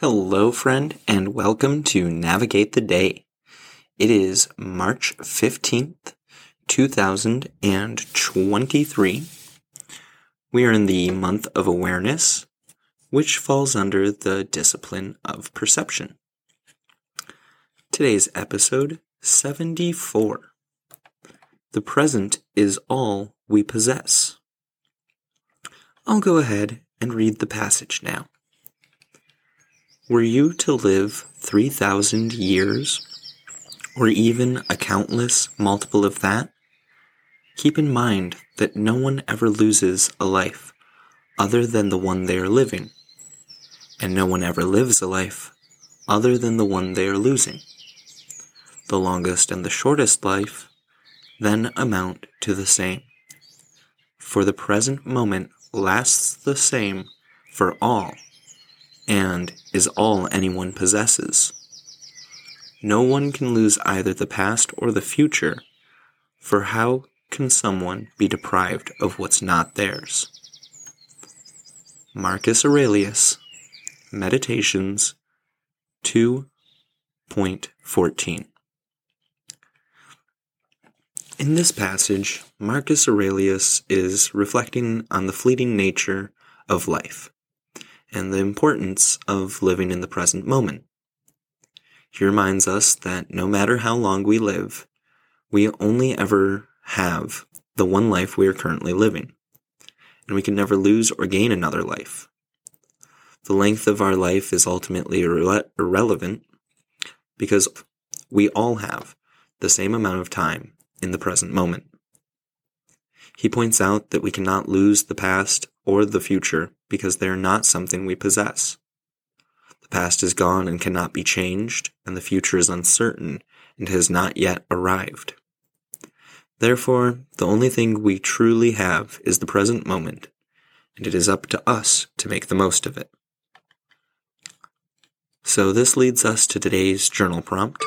Hello, friend, and welcome to Navigate the Day. It is March 15th, 2023. We are in the month of awareness, which falls under the discipline of perception. Today's episode 74. The present is all we possess. I'll go ahead and read the passage now. Were you to live 3,000 years, or even a countless multiple of that, keep in mind that no one ever loses a life other than the one they are living, and no one ever lives a life other than the one they are losing. The longest and the shortest life then amount to the same. For the present moment lasts the same for all and is all anyone possesses. No one can lose either the past or the future, for how can someone be deprived of what's not theirs? Marcus Aurelius, Meditations 2.14. In this passage, Marcus Aurelius is reflecting on the fleeting nature of life and the importance of living in the present moment. He reminds us that no matter how long we live, we only ever have the one life we are currently living, and we can never lose or gain another life. The length of our life is ultimately irre- irrelevant because we all have the same amount of time in the present moment. He points out that we cannot lose the past or the future because they are not something we possess. The past is gone and cannot be changed, and the future is uncertain and has not yet arrived. Therefore, the only thing we truly have is the present moment, and it is up to us to make the most of it. So this leads us to today's journal prompt.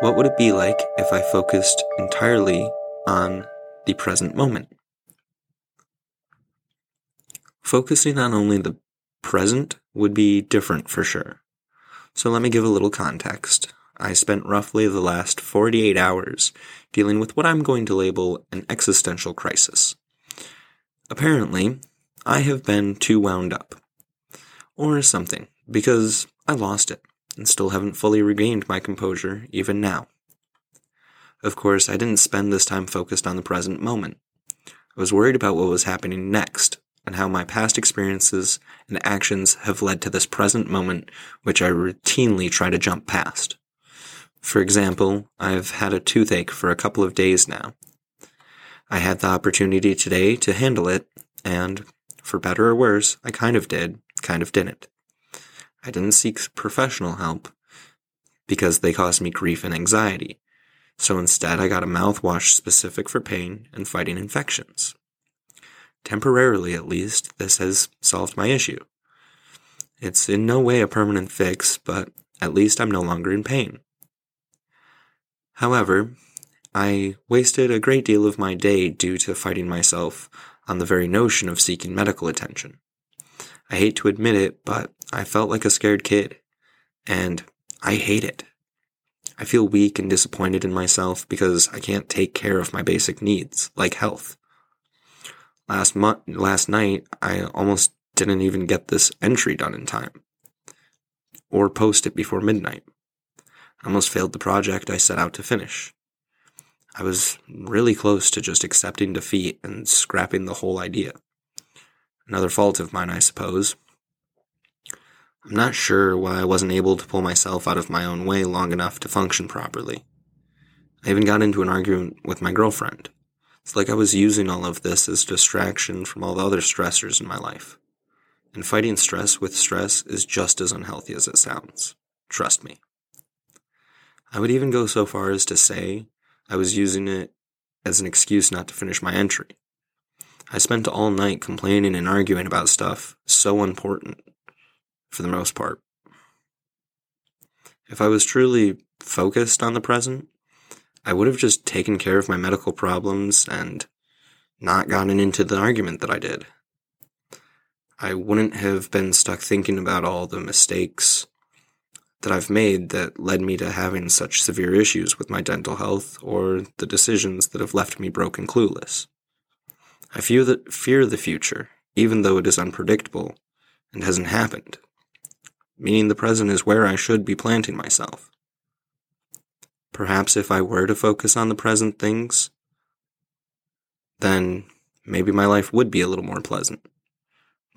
What would it be like if I focused entirely on the present moment. Focusing on only the present would be different for sure. So let me give a little context. I spent roughly the last 48 hours dealing with what I'm going to label an existential crisis. Apparently, I have been too wound up. Or something, because I lost it and still haven't fully regained my composure even now. Of course, I didn't spend this time focused on the present moment. I was worried about what was happening next and how my past experiences and actions have led to this present moment, which I routinely try to jump past. For example, I've had a toothache for a couple of days now. I had the opportunity today to handle it, and for better or worse, I kind of did, kind of didn't. I didn't seek professional help because they caused me grief and anxiety. So instead, I got a mouthwash specific for pain and fighting infections. Temporarily, at least, this has solved my issue. It's in no way a permanent fix, but at least I'm no longer in pain. However, I wasted a great deal of my day due to fighting myself on the very notion of seeking medical attention. I hate to admit it, but I felt like a scared kid. And I hate it. I feel weak and disappointed in myself because I can't take care of my basic needs, like health. Last month, last night, I almost didn't even get this entry done in time. Or post it before midnight. I almost failed the project I set out to finish. I was really close to just accepting defeat and scrapping the whole idea. Another fault of mine, I suppose, I'm not sure why I wasn't able to pull myself out of my own way long enough to function properly. I even got into an argument with my girlfriend. It's like I was using all of this as distraction from all the other stressors in my life. And fighting stress with stress is just as unhealthy as it sounds. Trust me. I would even go so far as to say I was using it as an excuse not to finish my entry. I spent all night complaining and arguing about stuff so important, for the most part. If I was truly focused on the present, I would have just taken care of my medical problems and not gotten into the argument that I did. I wouldn't have been stuck thinking about all the mistakes that I've made that led me to having such severe issues with my dental health or the decisions that have left me broke and clueless. I fear the, fear the future, even though it is unpredictable and hasn't happened, meaning the present is where I should be planting myself. Perhaps if I were to focus on the present things, then maybe my life would be a little more pleasant.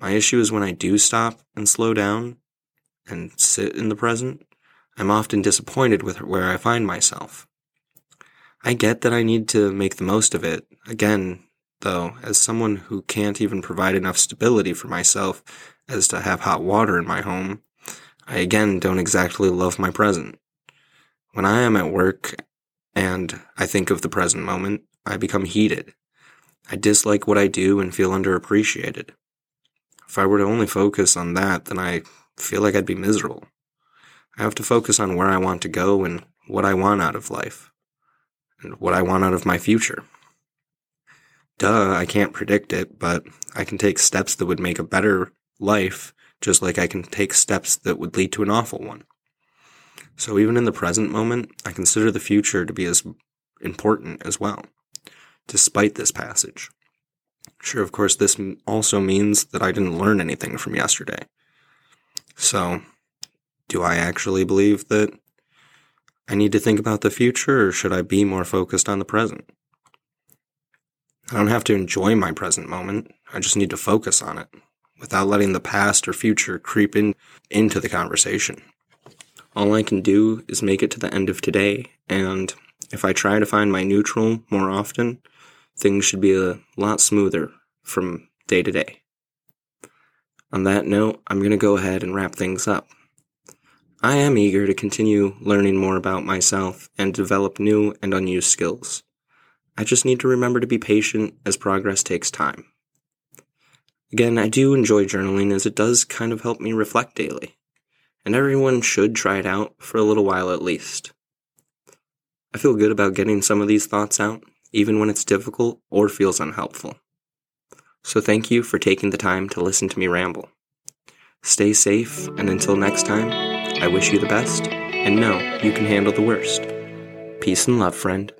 My issue is when I do stop and slow down and sit in the present, I'm often disappointed with where I find myself. I get that I need to make the most of it. Again, though, as someone who can't even provide enough stability for myself as to have hot water in my home, I again don't exactly love my present. When I am at work and I think of the present moment, I become heated. I dislike what I do and feel underappreciated. If I were to only focus on that, then I feel like I'd be miserable. I have to focus on where I want to go and what I want out of life and what I want out of my future. Duh, I can't predict it, but I can take steps that would make a better life just like I can take steps that would lead to an awful one. So even in the present moment, I consider the future to be as important as well, despite this passage. Sure, of course, this also means that I didn't learn anything from yesterday. So, do I actually believe that I need to think about the future, or should I be more focused on the present? I don't have to enjoy my present moment. I just need to focus on it without letting the past or future creep in into the conversation. All I can do is make it to the end of today, and if I try to find my neutral more often, things should be a lot smoother from day to day. On that note, I'm going to go ahead and wrap things up. I am eager to continue learning more about myself and develop new and unused skills. I just need to remember to be patient as progress takes time. Again, I do enjoy journaling as it does kind of help me reflect daily, and everyone should try it out for a little while at least. I feel good about getting some of these thoughts out, even when it's difficult or feels unhelpful. So thank you for taking the time to listen to me ramble. Stay safe, and until next time, I wish you the best, and know you can handle the worst. Peace and love, friend.